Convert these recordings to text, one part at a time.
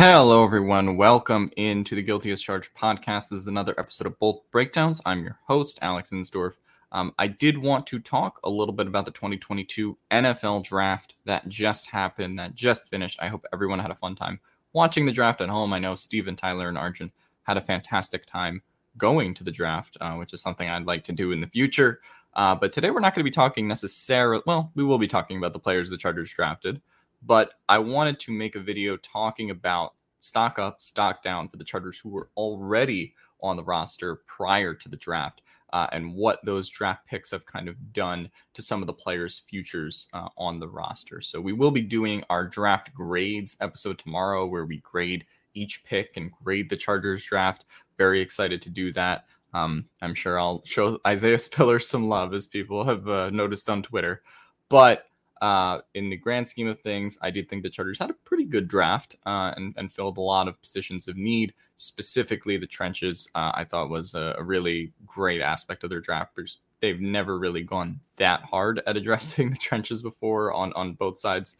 Hello, everyone. Welcome into the Guilty as Charged podcast. This is another episode of Bolt Breakdowns. I'm your host, Alex Insdorf. Um, I did want to talk a little bit about the 2022 NFL draft that just happened, that just finished. I hope everyone had a fun time watching the draft at home. I know Steven, Tyler, and Arjun had a fantastic time going to the draft, uh, which is something I'd like to do in the future. Uh, but today we're not going to be talking necessarily, well, we will be talking about the players the Chargers drafted but I wanted to make a video talking about stock up, stock down for the Chargers who were already on the roster prior to the draft. Uh, and what those draft picks have kind of done to some of the players' futures uh, on the roster. So, we will be doing our draft grades episode tomorrow where we grade each pick and grade the Chargers draft. Very excited to do that. Um, I'm sure I'll show Isaiah Spiller some love as people have uh, noticed on Twitter. But uh, in the grand scheme of things, I did think the Chargers had a pretty good draft uh, and, and, filled a lot of positions of need. Specifically, the trenches, uh, I thought was a, a, really great aspect of their draft because they've never really gone that hard at addressing the trenches before on on both sides,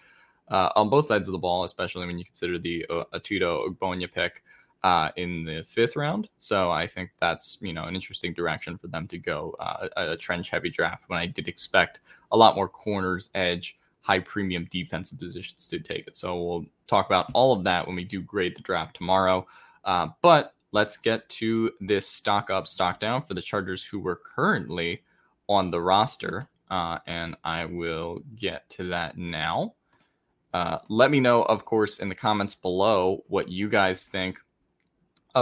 uh, on both sides of the ball, especially when you consider the uh, Otito Ogbonnia pick uh, in the fifth round. So I think that's you know an interesting direction for them to go uh, a, a trench heavy draft. When I did expect a lot more corners, edge, high premium defensive positions to take it. So we'll talk about all of that when we do grade the draft tomorrow. Uh, but let's get to this stock up, stock down for the Chargers who were currently on the roster. Uh, and I will get to that now. Uh, let me know, of course, in the comments below what you guys think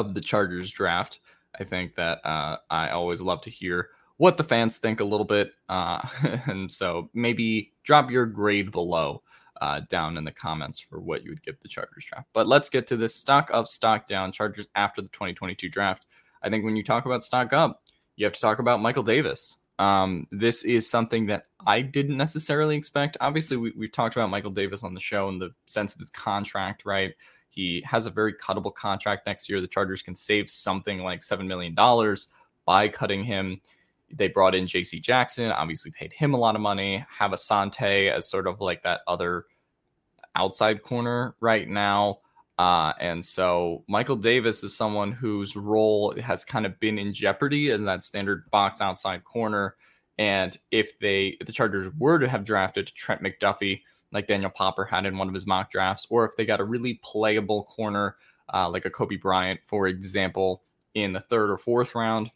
of the Chargers draft. I think that uh, I always love to hear what the fans think a little bit. Uh, and so maybe drop your grade below uh, down in the comments for what you would give the Chargers draft. But let's get to this stock up, stock down Chargers after the 2022 draft. I think when you talk about stock up, you have to talk about Michael Davis. Um, this is something that I didn't necessarily expect. Obviously, we, we've talked about Michael Davis on the show in the sense of his contract, right? He has a very cuttable contract next year. The Chargers can save something like $7 million by cutting him. They brought in JC Jackson, obviously paid him a lot of money, have Asante as sort of like that other outside corner right now. Uh, and so Michael Davis is someone whose role has kind of been in jeopardy in that standard box outside corner. And if they, if the Chargers were to have drafted Trent McDuffie, like Daniel Popper had in one of his mock drafts, or if they got a really playable corner uh, like a Coby Bryant, for example, in the third or fourth round,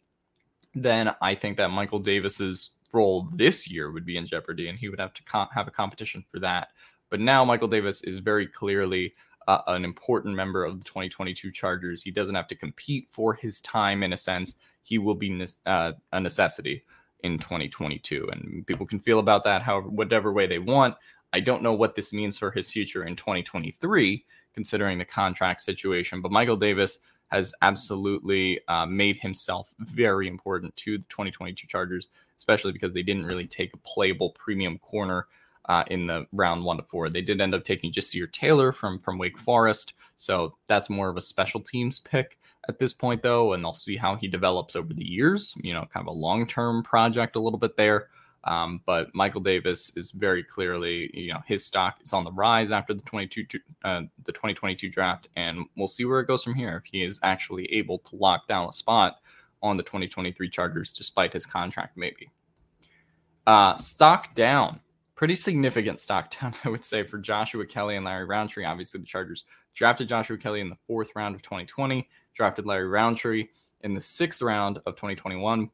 then I think that Michael Davis's role this year would be in jeopardy, and he would have to have a competition for that. But now Michael Davis is very clearly uh, an important member of the 2022 Chargers. He doesn't have to compete for his time in a sense. He will be ne- uh, a necessity in 2022, and people can feel about that however whatever way they want. I don't know what this means for his future in 2023, considering the contract situation. But Michael Davis has absolutely uh, made himself very important to the 2022 Chargers, especially because they didn't really take a playable premium corner uh, in the round one to four. They did end up taking Ja'Sir Taylor from from Wake Forest, so that's more of a special teams pick at this point, though, and they'll see how he develops over the years. You know, kind of a long term project a little bit there. Um, but Michael Davis is very clearly, you know, his stock is on the rise after the 22 uh, the 2022 draft, and we'll see where it goes from here if he is actually able to lock down a spot on the 2023 Chargers despite his contract, maybe. Uh, stock down, pretty significant stock down, I would say, for Joshua Kelly and Larry Rountree. Obviously, the Chargers drafted Joshua Kelly in the fourth round of 2020, drafted Larry Rountree in the sixth round of 2021.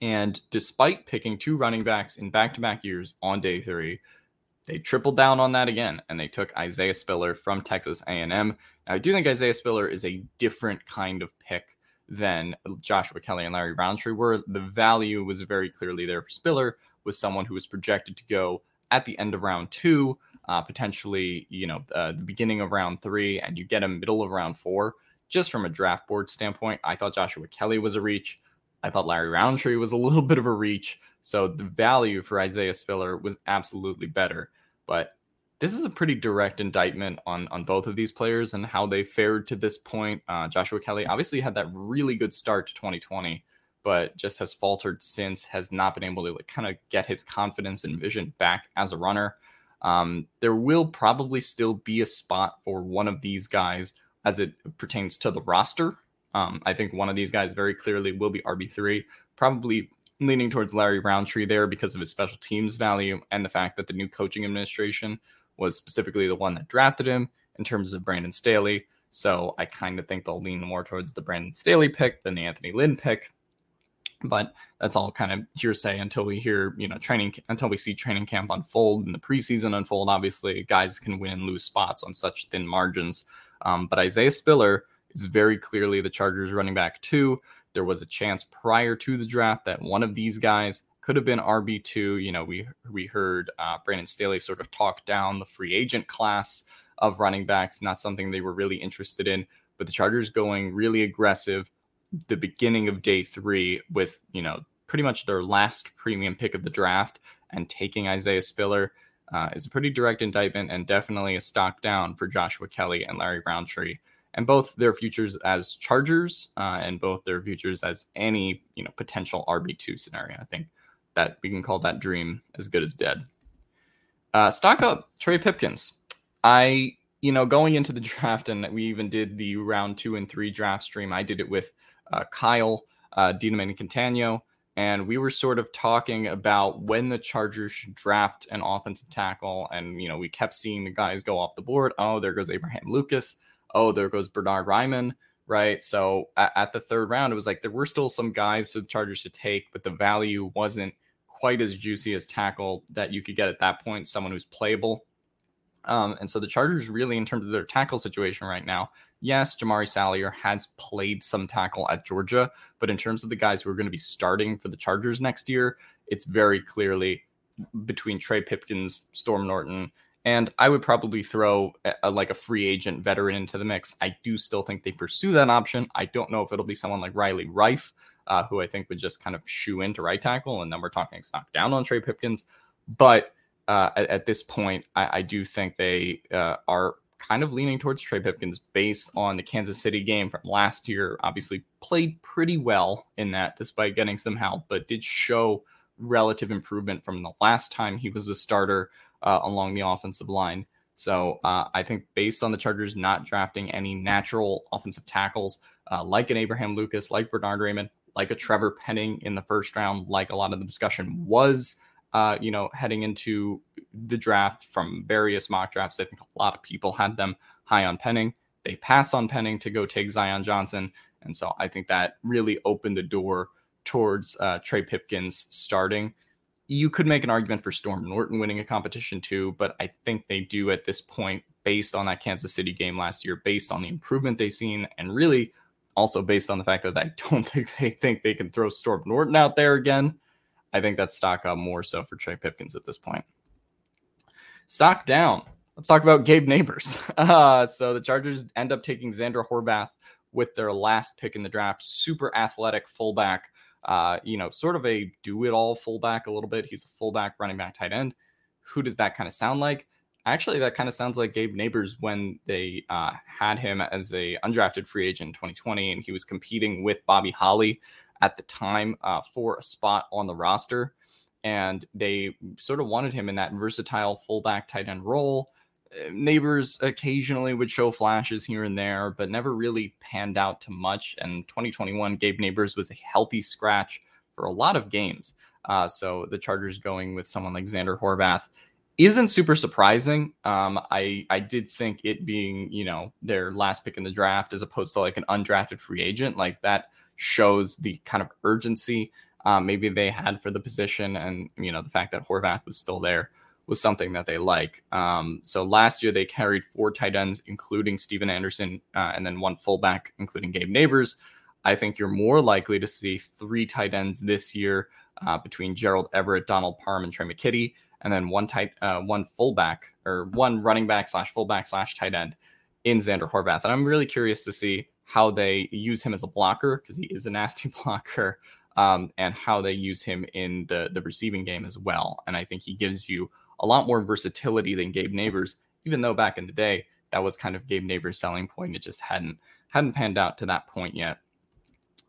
And despite picking two running backs in back to back years on day three, they tripled down on that again and they took Isaiah Spiller from Texas A&M. Now, I do think Isaiah Spiller is a different kind of pick than Joshua Kelly and Larry Rountree were. The value was very clearly there for Spiller, was someone who was projected to go at the end of round two, uh, potentially, you know, uh, the beginning of round three, and you get him middle of round four. Just from a draft board standpoint, I thought Joshua Kelly was a reach. I thought Larry Rountree was a little bit of a reach. So the value for Isaiah Spiller was absolutely better. But this is a pretty direct indictment on on both of these players and how they fared to this point. Uh, Joshua Kelly obviously had that really good start to 2020, but just has faltered since. Has not been able to like kind of get his confidence and vision back as a runner. Um, there will probably still be a spot for one of these guys as it pertains to the roster. Um, I think one of these guys very clearly will be RB3, probably leaning towards Larry Rountree there because of his special teams value and the fact that the new coaching administration was specifically the one that drafted him in terms of Brandon Staley. So I kind of think they'll lean more towards the Brandon Staley pick than the Anthony Lynn pick. But that's all kind of hearsay until we hear, you know, training until we see training camp unfold and the preseason unfold. Obviously, guys can win and lose spots on such thin margins. Um, but Isaiah Spiller is very clearly the Chargers running back two. There was a chance prior to the draft that one of these guys could have been RB two. You know, we we heard uh, Brandon Staley sort of talk down the free agent class of running backs, not something they were really interested in. But the Chargers going really aggressive the beginning of day three with you know pretty much their last premium pick of the draft and taking Isaiah Spiller uh, is a pretty direct indictment and definitely a stock down for Joshua Kelly and Larry Rountree and both their futures as Chargers uh, and both their futures as any you know potential RB two scenario. I think that we can call that dream as good as dead. Uh, stock up Trey Pipkins. I you know going into the draft and we even did the round two and three draft stream. I did it with uh, Kyle, uh, and Catania, and we were sort of talking about when the Chargers should draft an offensive tackle. And you know we kept seeing the guys go off the board. Oh, there goes Abraham Lucas oh, there goes Bernard Raimann, right? So at, at, the third round, it was like there were still some guys for the Chargers to take, but the value wasn't quite as juicy as tackle that you could get at that point, someone who's playable. Um, and so the Chargers really, in terms of their tackle situation right now, yes, Jamaree Salyer has played some tackle at Georgia, but in terms of the guys who are going to be starting for the Chargers next year, it's very clearly between Trey Pipkins, Storm Norton, and I would probably throw a, a, like a free agent veteran into the mix. I do still think they pursue that option. I don't know if it'll be someone like Riley Reiff, uh, who I think would just kind of shoe into right tackle. And then we're talking stock down on Trey Pipkins. But uh, at, at, this point, I, I do think they uh, are kind of leaning towards Trey Pipkins based on the Kansas City game from last year. Obviously, played pretty well in that despite getting some help, but did show relative improvement from the last time he was a starter uh, along the offensive line. So uh, I think based on the Chargers not drafting any natural offensive tackles uh, like an Abraham Lucas, like Bernard Raimann, like a Trevor Penning in the first round, like a lot of the discussion was, uh, you know, heading into the draft from various mock drafts. I think a lot of people had them high on Penning. They pass on Penning to go take Zion Johnson. And so I think that really opened the door towards uh, Trey Pipkins starting you could make an argument for Storm Norton winning a competition too, but I think they do at this point, based on that Kansas City game last year, based on the improvement they've seen, and really also based on the fact that I don't think they think they can throw Storm Norton out there again. I think that's stock up more so for Trey Pipkins at this point. Stock down. Let's talk about Gabe Nabers. Uh, so the Chargers end up taking Zander Horvath with their last pick in the draft. Super athletic fullback uh, you know, sort of a do it all fullback a little bit. He's a fullback, running back, tight end. Who does that kind of sound like? Actually, that kind of sounds like Gabe Nabers when they uh, had him as a undrafted free agent in 2020, and he was competing with Bobby Holly at the time uh, for a spot on the roster. and they sort of wanted him in that versatile fullback tight end role. Uh, Nabers occasionally would show flashes here and there, but never really panned out to much. And 2021, Gabe Nabers was a healthy scratch for a lot of games. Uh, so the Chargers going with someone like Zander Horvath isn't super surprising. Um, I I did think it being you know their last pick in the draft as opposed to like an undrafted free agent like that shows the kind of urgency um, maybe they had for the position, and you know the fact that Horvath was still there was something that they like. Um, so last year they carried four tight ends, including Stephen Anderson, uh, and then one fullback, including Gabe Nabers. I think you're more likely to see three tight ends this year uh, between Gerald Everett, Donald Parham, and Tre' McKitty and then one tight, uh, one fullback or one running back slash fullback slash tight end in Zander Horvath. And I'm really curious to see how they use him as a blocker because he is a nasty blocker, um, and how they use him in the the receiving game as well. And I think he gives you a lot more versatility than Gabe Nabers, even though back in the day that was kind of Gabe Nabers' selling point. It just hadn't hadn't panned out to that point yet.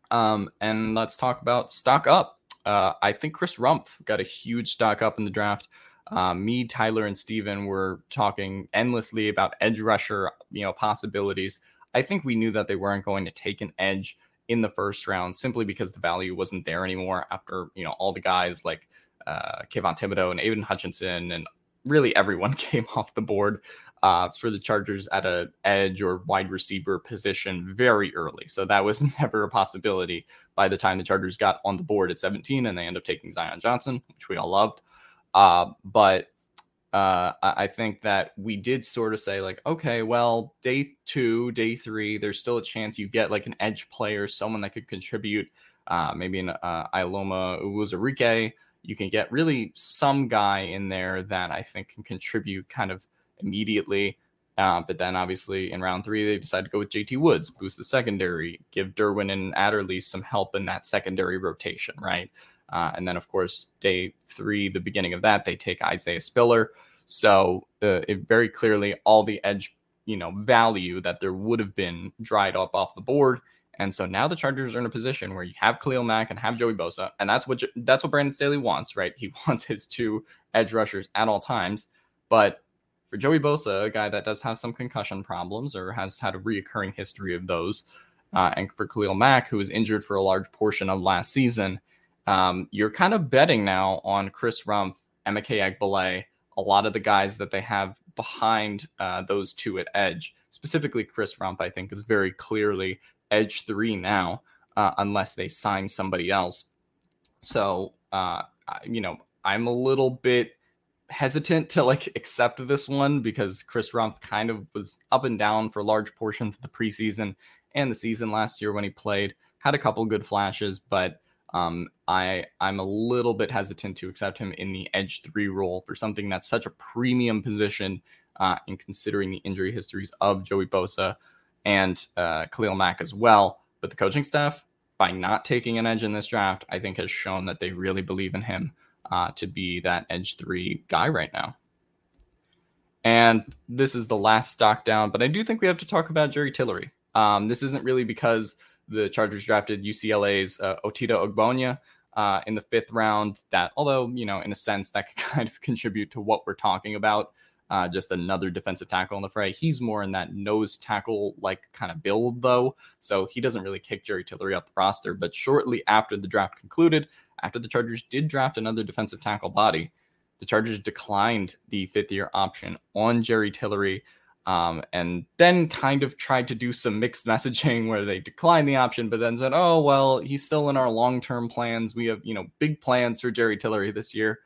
Um, and let's talk about stock up. Uh, I think Chris Rumph got a huge stock up in the draft. Uh, me, Tyler, and Steven were talking endlessly about edge rusher, you know, possibilities. I think we knew that they weren't going to take an edge in the first round simply because the value wasn't there anymore after, you know, all the guys like uh, Kayvon Thibodeaux and Aidan Hutchinson and really everyone came off the board uh, for the Chargers at a edge or wide receiver position very early. So that was never a possibility by the time the Chargers got on the board at 17 and they end up taking Zion Johnson, which we all loved. Uh, but uh, I think that we did sort of say, like, okay, well, day two, day three, there's still a chance you get like an edge player, someone that could contribute, uh, maybe an uh, Eyioma Uwazurike. You can get really some guy in there that I think can contribute kind of immediately. Uh, but then obviously in round three, they decide to go with JT Woods, boost the secondary, give Derwin and Adderley some help in that secondary rotation, right? Uh, and then, of course, day three, the beginning of that, they take Isaiah Spiller. So uh, it very clearly all the edge, you know, value that there would have been dried up off the board. And so now the Chargers are in a position where you have Khalil Mack and have Joey Bosa, and that's what that's what Brandon Staley wants, right? He wants his two edge rushers at all times. But for Joey Bosa, a guy that does have some concussion problems or has had a reoccurring history of those, uh, and for Khalil Mack, who was injured for a large portion of last season, um, you're kind of betting now on Chris Rumph, Emeka Egbule, a lot of the guys that they have behind uh, those two at edge. Specifically, Chris Rumph, I think, is very clearly edge three now, uh, unless they sign somebody else. So, uh, you know, I'm a little bit hesitant to like accept this one because Chris Rumph kind of was up and down for large portions of the preseason and the season last year when he played. Had a couple good flashes, but um, I I'm a little bit hesitant to accept him in the edge three role for something that's such a premium position uh, in considering the injury histories of Joey Bosa and uh, Khalil Mack as well. But the coaching staff, by not taking an edge in this draft, I think has shown that they really believe in him uh, to be that edge three guy right now. And this is the last stock down, but I do think we have to talk about Jerry Tillery. Um, this isn't really because the Chargers drafted UCLA's uh, Otito Ogbonnia uh, in the fifth round. That, although you know, in a sense, that could kind of contribute to what we're talking about. Uh, just another defensive tackle in the fray. He's more in that nose tackle like kind of build though, so he doesn't really kick Jerry Tillery off the roster. But shortly after the draft concluded, after the Chargers did draft another defensive tackle body, the Chargers declined the fifth year option on Jerry Tillery um, and then kind of tried to do some mixed messaging where they declined the option, but then said, "Oh well, he's still in our long-term plans. We have you know big plans for Jerry Tillery this year,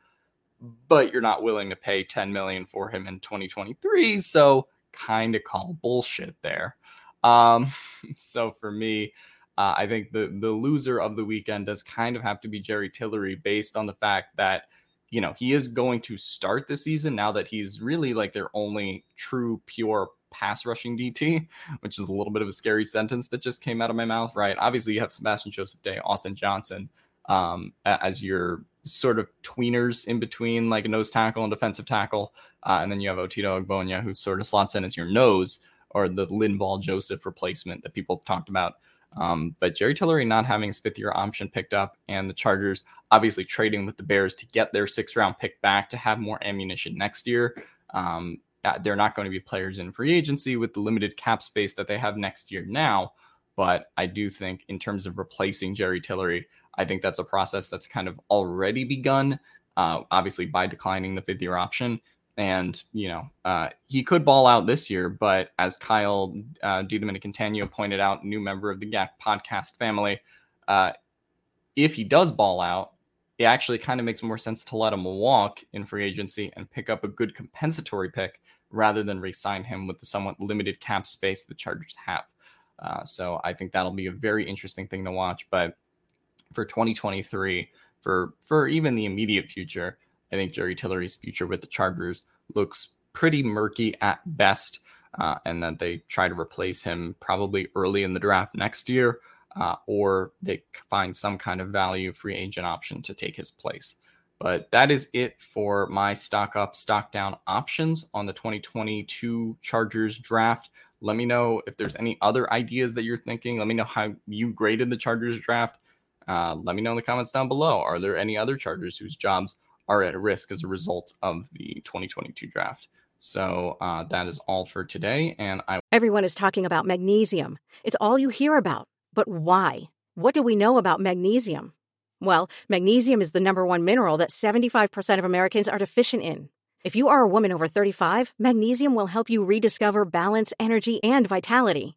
but you're not willing to pay 10 million for him in 2023, so kind of call bullshit there." Um, so for me, uh, I think the the loser of the weekend does kind of have to be Jerry Tillery, based on the fact that you know, he is going to start the season now that he's really like their only true pure pass rushing DT, which is a little bit of a scary sentence that just came out of my mouth, right? Obviously, you have Sebastian Joseph Day, Austin Johnson um, as your sort of tweeners in between like a nose tackle and defensive tackle. Uh, and then you have Otito Ogbonnia, who sort of slots in as your nose or the Linval Joseph replacement that people have talked about Um, but Jerry Tillery not having his fifth year option picked up, and the Chargers obviously trading with the Bears to get their sixth round pick back to have more ammunition next year. Um, uh, they're not going to be players in free agency with the limited cap space that they have next year now. But I do think, in terms of replacing Jerry Tillery, I think that's a process that's kind of already begun, uh, obviously by declining the fifth year option. And, you know, uh, he could ball out this year, but as Kyle uh, DiDomenico pointed out, new member of the GAC podcast family, uh, if he does ball out, it actually kind of makes more sense to let him walk in free agency and pick up a good compensatory pick rather than re-sign him with the somewhat limited cap space the Chargers have. Uh, so I think that'll be a very interesting thing to watch. But for 2023, for for even the immediate future, I think Jerry Tillery's future with the Chargers looks pretty murky at best, uh, and that they try to replace him probably early in the draft next year, uh, or they find some kind of value free agent option to take his place. But that is it for my stock up, stock down options on the 2022 Chargers draft. Let me know if there's any other ideas that you're thinking. Let me know how you graded the Chargers draft. Uh, let me know in the comments down below. Are there any other Chargers whose jobs are at risk as a result of the 2022 draft? So uh, that is all for today. And I. Everyone is talking about magnesium. It's all you hear about. But why? What do we know about magnesium? Well, magnesium is the number one mineral that 75% of Americans are deficient in. If you are a woman over 35, magnesium will help you rediscover balance, energy, and vitality.